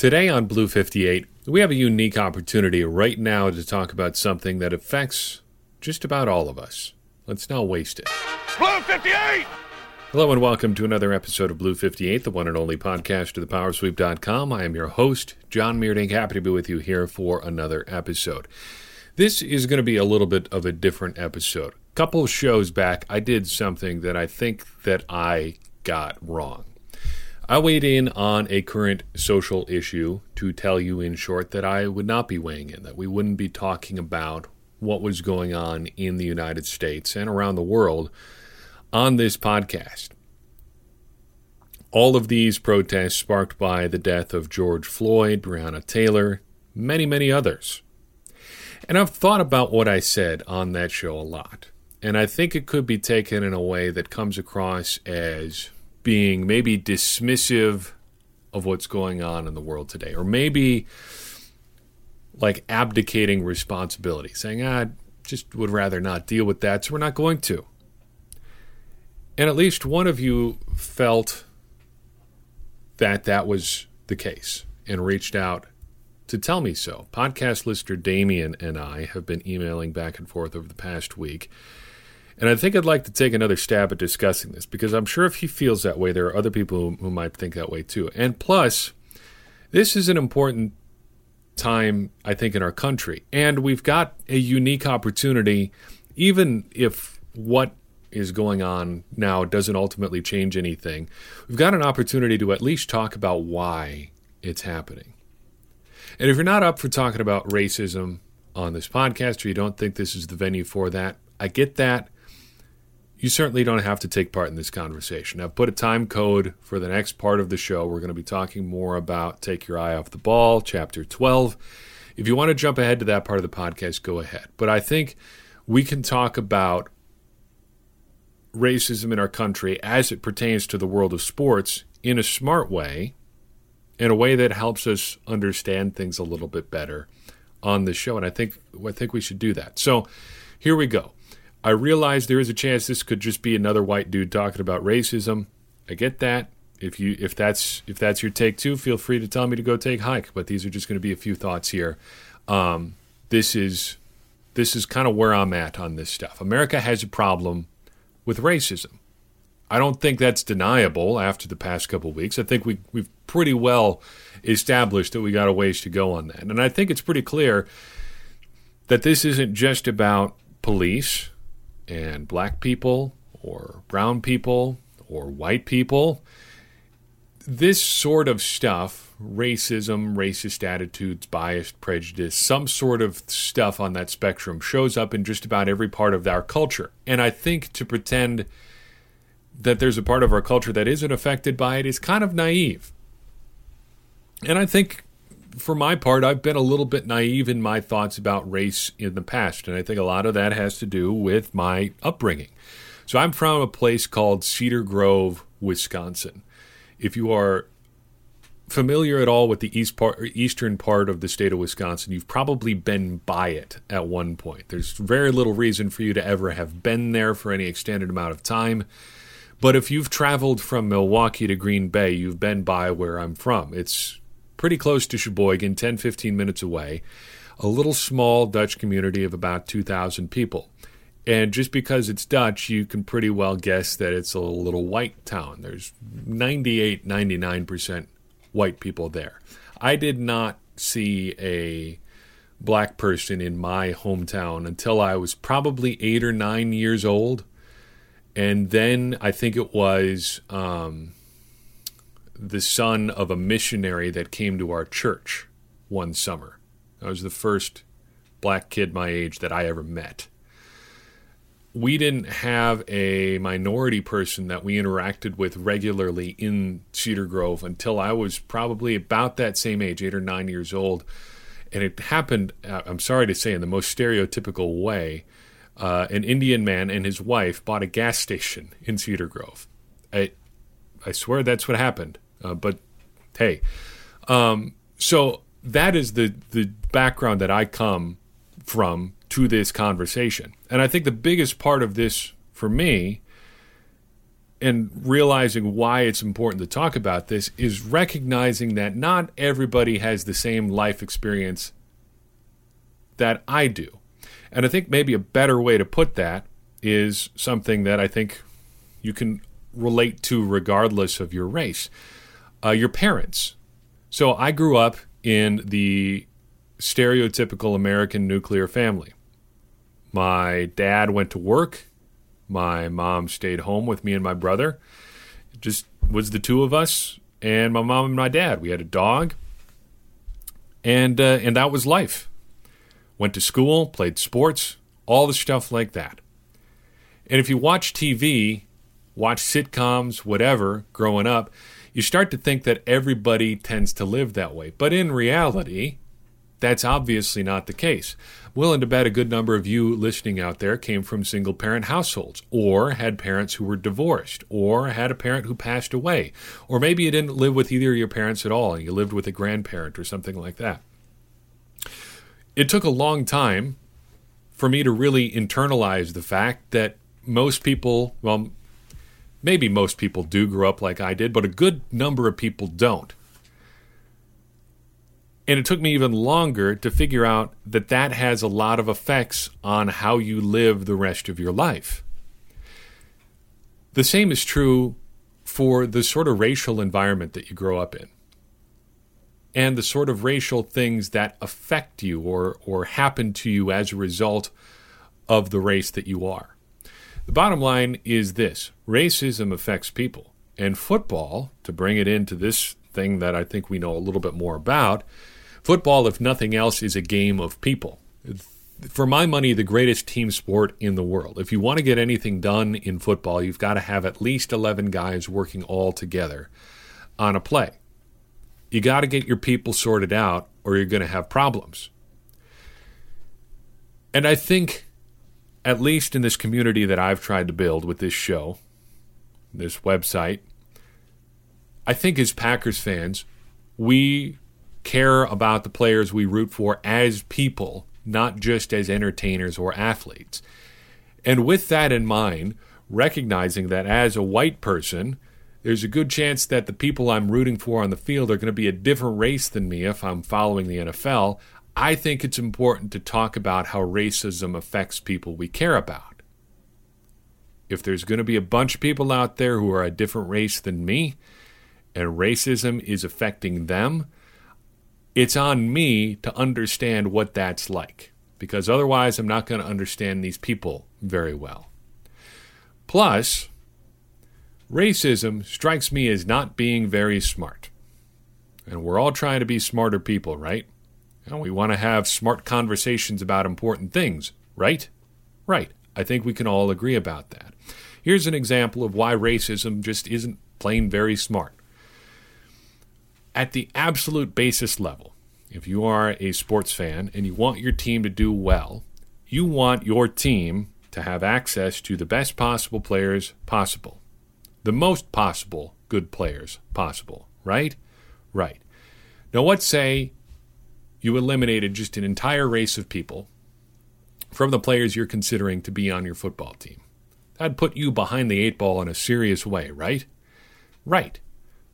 Today on Blue 58, we have a unique opportunity right now to talk about something that affects just about all of us. Let's not waste it. Blue 58! Hello and welcome to another episode of Blue 58, the one and only podcast of thepowersweep.com. I am your host, John Meerdink. Happy to be with you here for another episode. This is going to be a little bit of a different episode. A couple of shows back, I did something that I think that I got wrong. I weighed in on a current social issue to tell you, in short, that I would not be weighing in, that we wouldn't be talking about what was going on in the United States and around the world on this podcast. All of these protests sparked by the death of George Floyd, Breonna Taylor, many, many others. And I've thought about what I said on that show a lot. And I think it could be taken in a way that comes across as being maybe dismissive of what's going on in the world today, or maybe like abdicating responsibility, saying, ah, I just would rather not deal with that, so we're not going to. And at least one of you felt that that was the case and reached out to tell me so. Podcast listener Damien and I have been emailing back and forth over the past week and I think I'd like to take another stab at discussing this because I'm sure if he feels that way, there are other people who, who might think that way too. And plus, this is an important time, I think, in our country. And we've got a unique opportunity, even if what is going on now doesn't ultimately change anything. We've got an opportunity to at least talk about why it's happening. And if you're not up for talking about racism on this podcast or you don't think this is the venue for that, I get that you certainly don't have to take part in this conversation. I've put a time code for the next part of the show. We're going to be talking more about Take Your Eye Off the Ball, Chapter 12. If you want to jump ahead to that part of the podcast, go ahead. But I think we can talk about racism in our country as it pertains to the world of sports in a smart way, in a way that helps us understand things a little bit better on the show. And I think I think we should do that. So here we go. I realize there is a chance this could just be another white dude talking about racism. I get that. If you if that's if that's your take too, feel free to tell me to go take hike. But these are just going to be a few thoughts here. Um, this is this is kind of where I'm at on this stuff. America has a problem with racism. I don't think that's deniable after the past couple weeks. I think we we've pretty well established that we got a ways to go on that. And I think it's pretty clear that this isn't just about police and black people or brown people or white people. This sort of stuff, racism, racist attitudes, bias, prejudice, some sort of stuff on that spectrum shows up in just about every part of our culture. And I think to pretend that there's a part of our culture that isn't affected by it is kind of naive. And I think for my part, I've been a little bit naive in my thoughts about race in the past, and I think a lot of that has to do with my upbringing. So I'm from a place called Cedar Grove, Wisconsin. If you are familiar at all with the east part, eastern part of the state of Wisconsin, you've probably been by it at one point. There's very little reason for you to ever have been there for any extended amount of time. But if you've traveled from Milwaukee to Green Bay, you've been by where I'm from. It's pretty close to Sheboygan, 10 15 minutes away, a little small Dutch community of about 2,000 people. And just because it's Dutch, you can pretty well guess that it's a little white town. There's 98, 99% white people there. I did not see a black person in my hometown until I was probably eight or nine years old. And then I think it was um, the son of a missionary that came to our church one summer. I was the first black kid my age that I ever met. We didn't have a minority person that we interacted with regularly in Cedar Grove until I was probably about that same age, eight or nine years old. And it happened, uh, I'm sorry to say, in the most stereotypical way. Uh, an Indian man and his wife bought a gas station in Cedar Grove. I, I swear that's what happened. Uh, but hey, um, so that is the the background that I come from to this conversation, and I think the biggest part of this for me and realizing why it's important to talk about this is recognizing that not everybody has the same life experience that I do. And I think maybe a better way to put that is something that I think you can relate to regardless of your race. Uh, your parents. So I grew up in the stereotypical American nuclear family. My dad went to work. My mom stayed home with me and my brother. It just was the two of us and my mom and my dad. We had a dog, and uh, and that was life. Went to school, played sports, all the stuff like that. And if you watch TV, watch sitcoms, whatever, growing up, you start to think that everybody tends to live that way. But in reality, that's obviously not the case. Willing to bet a good number of you listening out there came from single parent households, or had parents who were divorced, or had a parent who passed away, or maybe you didn't live with either of your parents at all and you lived with a grandparent or something like that. It took a long time for me to really internalize the fact that most people, well, maybe most people do grow up like I did, but a good number of people don't. And it took me even longer to figure out that that has a lot of effects on how you live the rest of your life. The same is true for the sort of racial environment that you grow up in and the sort of racial things that affect you or, or happen to you as a result of the race that you are. The bottom line is this racism affects people. And football, to bring it into this thing that I think we know a little bit more about, Football, if nothing else, is a game of people. For my money, the greatest team sport in the world. If you want to get anything done in football, you've got to have at least 11 guys working all together on a play. You got to get your people sorted out, or you're going to have problems. And I think, at least in this community that I've tried to build with this show, this website, I think as Packers fans, we care about the players we root for as people, not just as entertainers or athletes. And with that in mind, recognizing that as a white person, there's a good chance that the people I'm rooting for on the field are going to be a different race than me if I'm following the NFL. I think it's important to talk about how racism affects people we care about. If there's going to be a bunch of people out there who are a different race than me, and racism is affecting them, it's on me to understand what that's like because otherwise I'm not going to understand these people very well. Plus, racism strikes me as not being very smart. And we're all trying to be smarter people, right? And we want to have smart conversations about important things, right? Right. I think we can all agree about that. Here's an example of why racism just isn't plain very smart at the absolute basis level, if you are a sports fan and you want your team to do well, you want your team to have access to the best possible players possible, the most possible good players possible, right? Right. Now, let's say you eliminated just an entire race of people from the players you're considering to be on your football team. That'd put you behind the eight ball in a serious way, right? Right.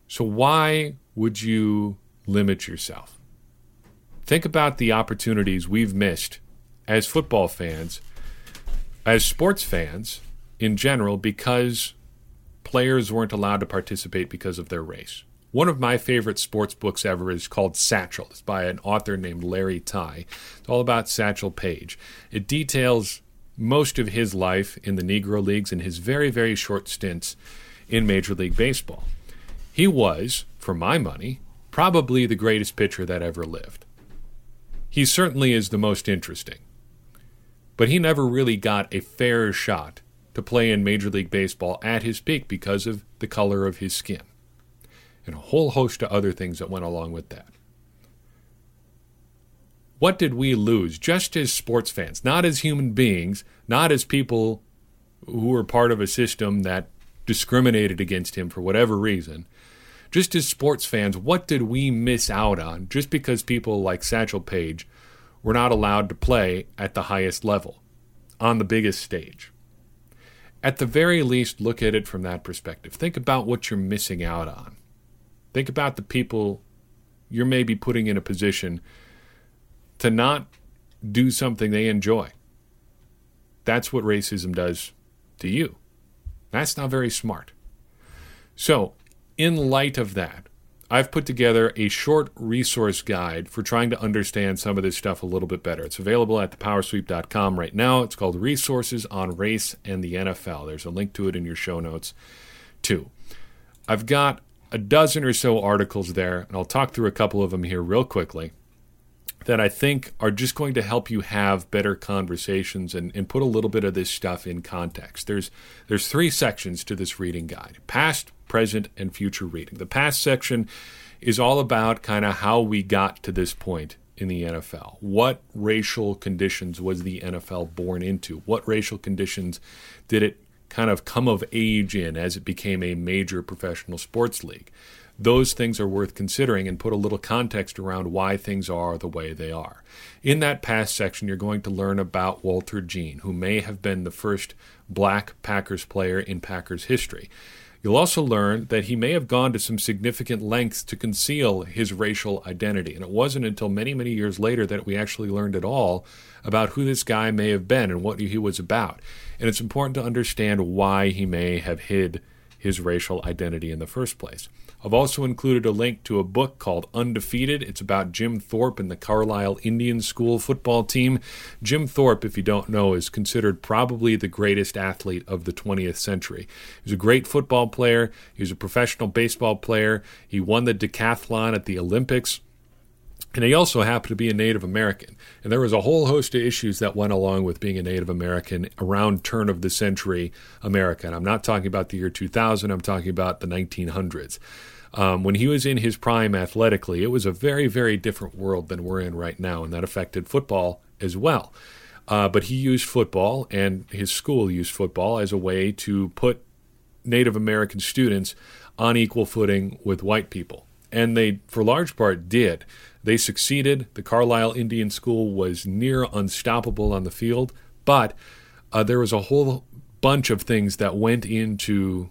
So, why would you limit yourself? Think about the opportunities we've missed as football fans, as sports fans in general, because players weren't allowed to participate because of their race. One of my favorite sports books ever is called Satchel. It's by an author named Larry Tye. It's all about Satchel Paige. It details most of his life in the Negro Leagues and his very, very short stints in Major League Baseball. He was, for my money, probably the greatest pitcher that ever lived. He certainly is the most interesting. But he never really got a fair shot to play in Major League Baseball at his peak because of the color of his skin and a whole host of other things that went along with that. What did we lose just as sports fans, not as human beings, not as people who were part of a system that discriminated against him for whatever reason, just as sports fans, what did we miss out on just because people like Satchel Paige were not allowed to play at the highest level on the biggest stage? at the very least, look at it from that perspective. Think about what you're missing out on. Think about the people you're maybe putting in a position to not do something they enjoy. That's what racism does to you. That's not very smart. So, in light of that, I've put together a short resource guide for trying to understand some of this stuff a little bit better. It's available at thepowersweep.com right now. It's called Resources on Race and the NFL. There's a link to it in your show notes, too. I've got a dozen or so articles there, and I'll talk through a couple of them here real quickly that I think are just going to help you have better conversations and, and put a little bit of this stuff in context. There's there's three sections to this reading guide: past, present, and future reading. The past section is all about kind of how we got to this point in the NFL. What racial conditions was the NFL born into? What racial conditions did it kind of come of age in as it became a major professional sports league? those things are worth considering and put a little context around why things are the way they are. In that past section, you're going to learn about Walter Jean, who may have been the first black Packers player in Packers history. You'll also learn that he may have gone to some significant lengths to conceal his racial identity. And it wasn't until many, many years later that we actually learned at all about who this guy may have been and what he was about. And it's important to understand why he may have hid his racial identity in the first place. I've also included a link to a book called Undefeated. It's about Jim Thorpe and the Carlisle Indian School football team. Jim Thorpe, if you don't know, is considered probably the greatest athlete of the 20th century. He was a great football player, he was a professional baseball player, he won the decathlon at the Olympics. And he also happened to be a Native American. And there was a whole host of issues that went along with being a Native American around turn of the century America. And I'm not talking about the year 2000, I'm talking about the 1900s. Um, when he was in his prime athletically, it was a very, very different world than we're in right now, and that affected football as well. Uh, but he used football, and his school used football as a way to put Native American students on equal footing with white people. And they, for large part, did. They succeeded. The Carlisle Indian School was near unstoppable on the field, but uh, there was a whole bunch of things that went into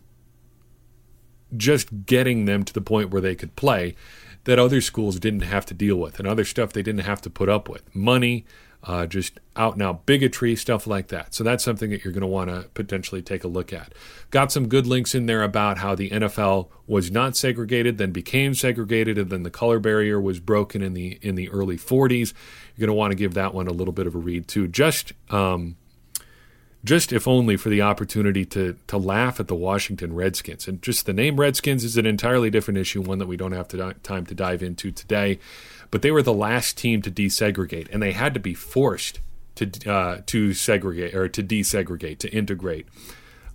just getting them to the point where they could play that other schools didn't have to deal with, and other stuff they didn't have to put up with. Money, uh, just out and out bigotry, stuff like that. So that's something that you're going to want to potentially take a look at. Got some good links in there about how the NFL was not segregated, then became segregated, and then the color barrier was broken in the in the early 40s. You're going to want to give that one a little bit of a read too. Just um, just if only for the opportunity to to laugh at the Washington Redskins. And just the name Redskins is an entirely different issue, one that we don't have to, time to dive into today but they were the last team to desegregate, and they had to be forced to uh, to segregate or to desegregate to integrate.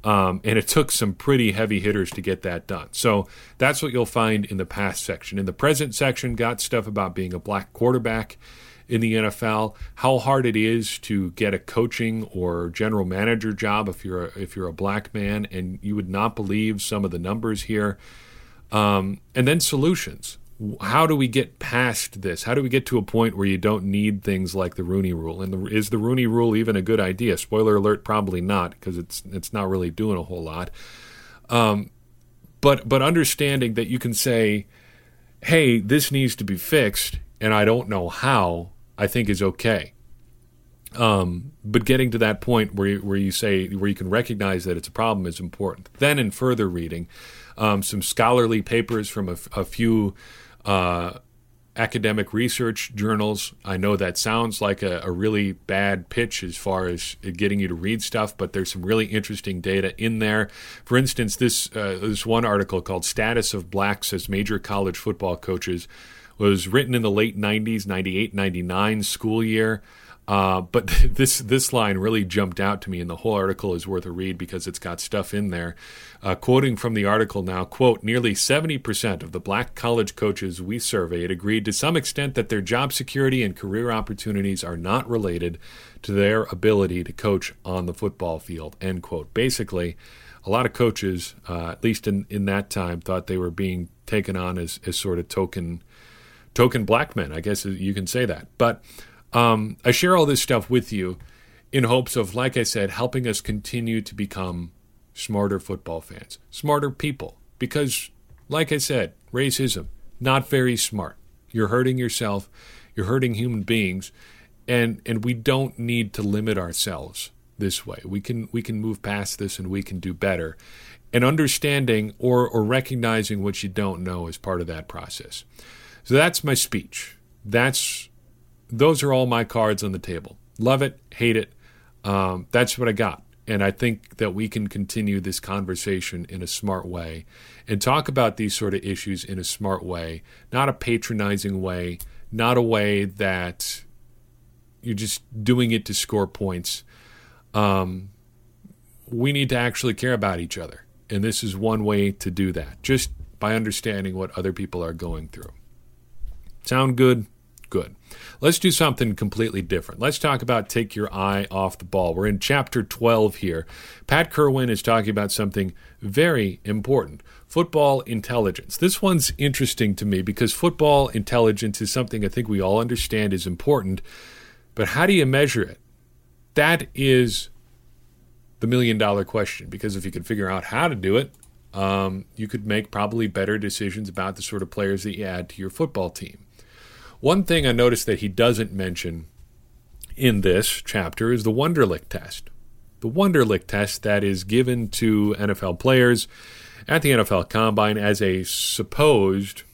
Um, and it took some pretty heavy hitters to get that done. So that's what you'll find in the past section. In the present section, got stuff about being a black quarterback in the NFL, how hard it is to get a coaching or general manager job if you're a, if you're a black man, and you would not believe some of the numbers here. Um, and then solutions how do we get past this? How do we get to a point where you don't need things like the Rooney Rule? And the, is the Rooney Rule even a good idea? Spoiler alert: probably not, because it's it's not really doing a whole lot. Um, but but understanding that you can say, "Hey, this needs to be fixed," and I don't know how. I think is okay. Um, but getting to that point where you, where you say where you can recognize that it's a problem is important. Then, in further reading, um, some scholarly papers from a, a few uh, academic research journals. I know that sounds like a, a, really bad pitch as far as getting you to read stuff, but there's some really interesting data in there. For instance, this uh, this one article called "Status of Blacks as Major College Football Coaches" was written in the late 90s, 98, 99 school year. Uh, but this this line really jumped out to me, and the whole article is worth a read because it's got stuff in there. Uh, quoting from the article now, quote, nearly 70% of the black college coaches we surveyed agreed to some extent that their job security and career opportunities are not related to their ability to coach on the football field, end quote. Basically, a lot of coaches, uh, at least in, in that time, thought they were being taken on as, as sort of token token black men. I guess you can say that. But um, I share all this stuff with you in hopes of, like I said, helping us continue to become smarter football fans, smarter people. Because, like I said, racism, not very smart. You're hurting yourself, you're hurting human beings, and, and we don't need to limit ourselves this way. We can we can move past this and we can do better. And understanding or, or recognizing what you don't know is part of that process. So that's my speech. That's those are all my cards on the table. Love it, hate it. Um, that's what I got. And I think that we can continue this conversation in a smart way and talk about these sort of issues in a smart way, not a patronizing way, not a way that you're just doing it to score points. Um, we need to actually care about each other. And this is one way to do that, just by understanding what other people are going through. Sound good? Good. Let's do something completely different. Let's talk about take your eye off the ball. We're in chapter 12 here. Pat Kirwan is talking about something very important football intelligence. This one's interesting to me because football intelligence is something I think we all understand is important, but how do you measure it? That is the million dollar question because if you can figure out how to do it, um, you could make probably better decisions about the sort of players that you add to your football team. One thing I noticed that he doesn't mention in this chapter is the Wonderlic test. The Wonderlic test that is given to NFL players at the NFL Combine as a supposed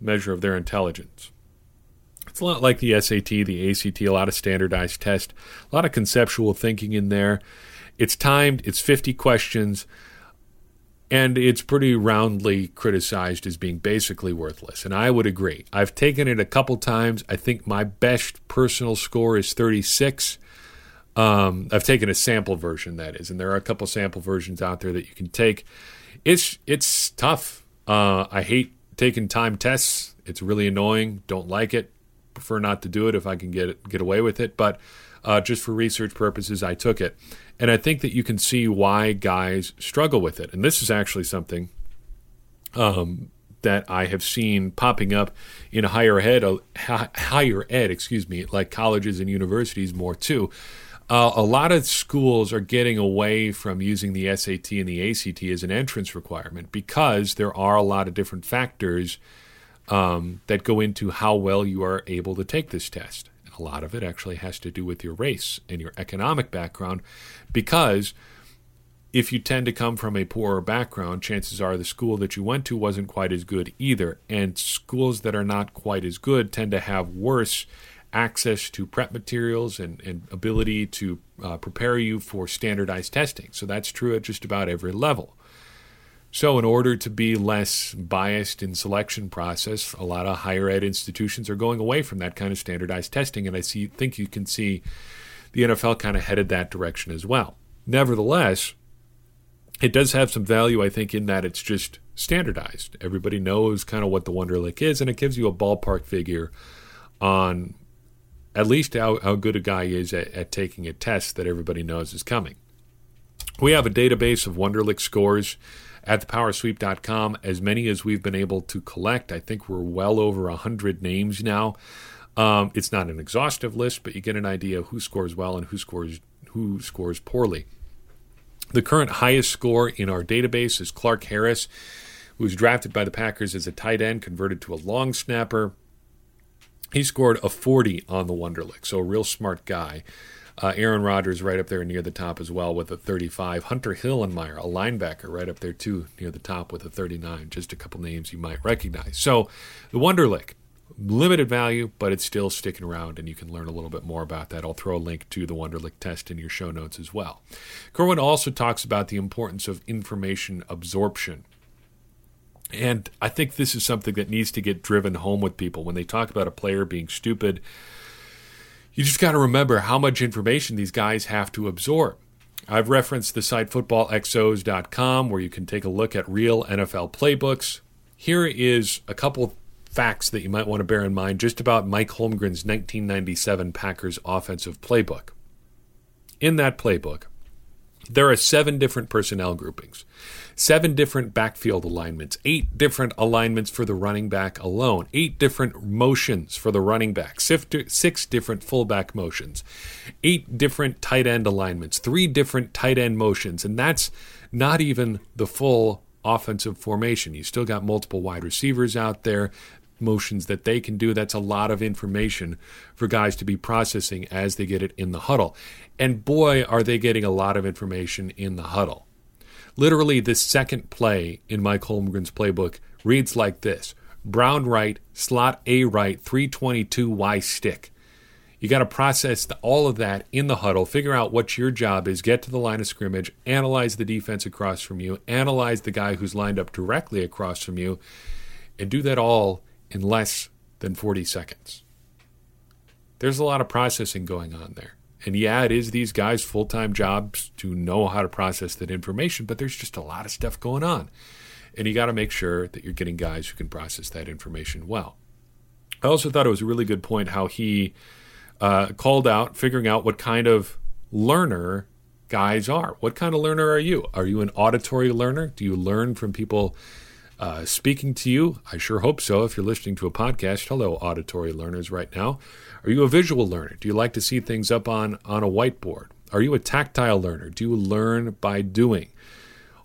measure of their intelligence. It's a lot like the SAT, the ACT, a lot of standardized tests, a lot of conceptual thinking in there. It's timed, it's 50 questions and it's pretty roundly criticized as being basically worthless. And I would agree. I've taken it a couple times. I think my best personal score is 36. Um, I've taken a sample version, that is, and there are a couple sample versions out there that you can take. It's it's tough. Uh, I hate taking time tests. It's really annoying. Don't like it. Prefer not to do it if I can get get away with it. But uh, just for research purposes, I took it. And I think that you can see why guys struggle with it. And this is actually something um, that I have seen popping up in higher ed, uh, higher ed, excuse me, like colleges and universities more too. Uh, a lot of schools are getting away from using the SAT and the ACT as an entrance requirement because there are a lot of different factors um, that go into how well you are able to take this test. A lot of it actually has to do with your race and your economic background because if you tend to come from a poorer background, chances are the school that you went to wasn't quite as good either. And schools that are not quite as good tend to have worse access to prep materials and, and ability to uh, prepare you for standardized testing. So that's true at just about every level. So, in order to be less biased in selection process, a lot of higher ed institutions are going away from that kind of standardized testing, and I see think you can see the NFL kind of headed that direction as well. Nevertheless, it does have some value, I think, in that it's just standardized. Everybody knows kind of what the Wonderlic is, and it gives you a ballpark figure on at least how, how good a guy is at, at taking a test that everybody knows is coming. We have a database of Wonderlic scores at thepowersweep.com, as many as we've been able to collect. I think we're well over 100 names now. Um, it's not an exhaustive list, but you get an idea who scores well and who scores who scores poorly. The current highest score in our database is Clark Harris, who was drafted by the Packers as a tight end, converted to a long snapper. He scored a 40 on the Wonderlic, so a real smart guy. Uh, Aaron Rodgers right up there near the top as well with a 35. Hunter Hillenmeyer, a linebacker, right up there too near the top with a 39. Just a couple names you might recognize. So the Wonderlic, limited value, but it's still sticking around, and you can learn a little bit more about that. I'll throw a link to the Wonderlic test in your show notes as well. Kirwan also talks about the importance of information absorption. And I think this is something that needs to get driven home with people when they talk about a player being stupid you just got to remember how much information these guys have to absorb. I've referenced the site footballxos.com where you can take a look at real NFL playbooks. Here is a couple facts that you might want to bear in mind just about Mike Holmgren's 1997 Packers offensive playbook. In that playbook, There are seven different personnel groupings, seven different backfield alignments, eight different alignments for the running back alone, eight different motions for the running back, six different fullback motions, eight different tight end alignments, three different tight end motions, and that's not even the full offensive formation. You still got multiple wide receivers out there motions that they can do. That's a lot of information for guys to be processing as they get it in the huddle. And boy, are they getting a lot of information in the huddle. Literally, the second play in Mike Holmgren's playbook reads like this Brown right, slot A right, 322 Y stick. You got to process the, all of that in the huddle, figure out what your job is, get to the line of scrimmage, analyze the defense across from you, analyze the guy who's lined up directly across from you, and do that all in less than 40 seconds. There's a lot of processing going on there. And yeah, it is these guys' full time jobs to know how to process that information, but there's just a lot of stuff going on. And you got to make sure that you're getting guys who can process that information well. I also thought it was a really good point how he uh, called out figuring out what kind of learner guys are. What kind of learner are you? Are you an auditory learner? Do you learn from people uh, speaking to you. I sure hope so. If you're listening to a podcast, hello, auditory learners, right now. Are you a visual learner? Do you like to see things up on, on a whiteboard? Are you a tactile learner? Do you learn by doing?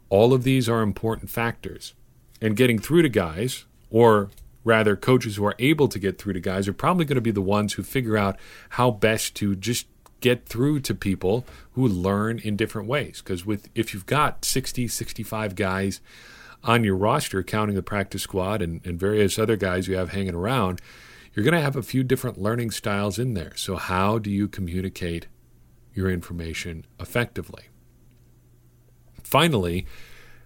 All of these are important factors. And getting through to guys, or rather, coaches who are able to get through to guys, are probably going to be the ones who figure out how best to just get through to people who learn in different ways. Because with if you've got 60, 65 guys on your roster, counting the practice squad and, and various other guys you have hanging around, you're going to have a few different learning styles in there. So, how do you communicate your information effectively? Finally,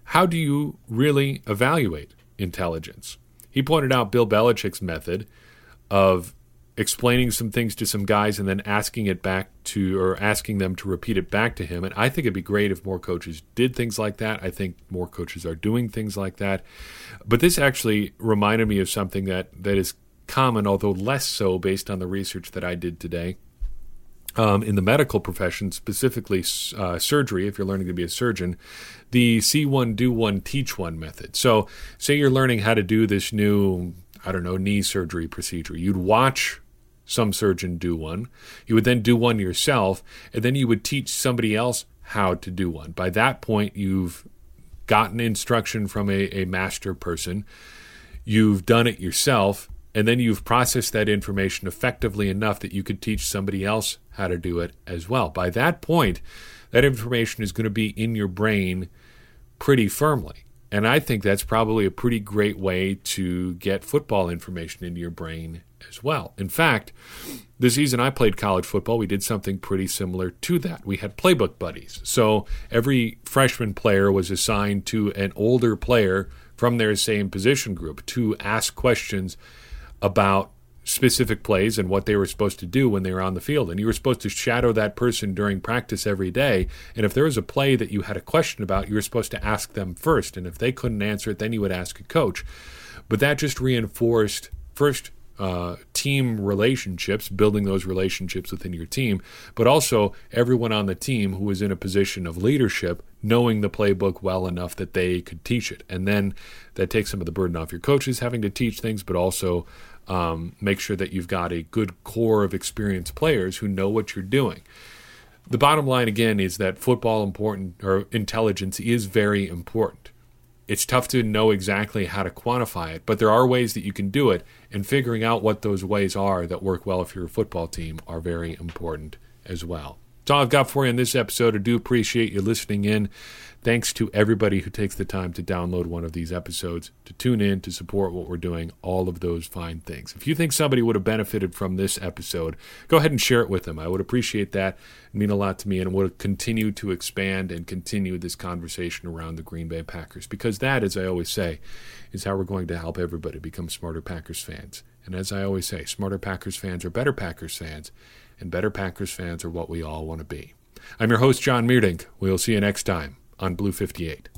how do you really evaluate intelligence? He pointed out Bill Belichick's method of explaining some things to some guys and then asking it back to or asking them to repeat it back to him. And I think it'd be great if more coaches did things like that. I think more coaches are doing things like that. But this actually reminded me of something that that is common, although less so based on the research that I did today. Um, in the medical profession, specifically uh, surgery, if you're learning to be a surgeon, the see one, do one, teach one method. So, say you're learning how to do this new, I don't know, knee surgery procedure. You'd watch some surgeon do one. You would then do one yourself, and then you would teach somebody else how to do one. By that point, you've gotten instruction from a, a master person, you've done it yourself, and then you've processed that information effectively enough that you could teach somebody else how to do it as well. By that point, that information is going to be in your brain pretty firmly. And I think that's probably a pretty great way to get football information into your brain as well. In fact, the season I played college football, we did something pretty similar to that. We had playbook buddies. So every freshman player was assigned to an older player from their same position group to ask questions about specific plays and what they were supposed to do when they were on the field. And you were supposed to shadow that person during practice every day. And if there was a play that you had a question about, you were supposed to ask them first. And if they couldn't answer it, then you would ask a coach. But that just reinforced first uh, team relationships, building those relationships within your team, but also everyone on the team who is in a position of leadership knowing the playbook well enough that they could teach it. And then that takes some of the burden off your coaches having to teach things, but also um, make sure that you've got a good core of experienced players who know what you're doing. The bottom line again is that football important or intelligence is very important it's tough to know exactly how to quantify it, but there are ways that you can do it, and figuring out what those ways are that work well for your football team are very important as well. That's all I've got for you in this episode. I do appreciate you listening in. Thanks to everybody who takes the time to download one of these episodes, to tune in, to support what we're doing, all of those fine things. If you think somebody would have benefited from this episode, go ahead and share it with them. I would appreciate that. It mean a lot to me and would continue to expand and continue this conversation around the Green Bay Packers because that, as I always say, is how we're going to help everybody become smarter Packers fans. And as I always say, smarter Packers fans are better Packers fans, and better Packers fans are what we all want to be. I'm your host, John Meerdink. We'll see you next time on Blue 58.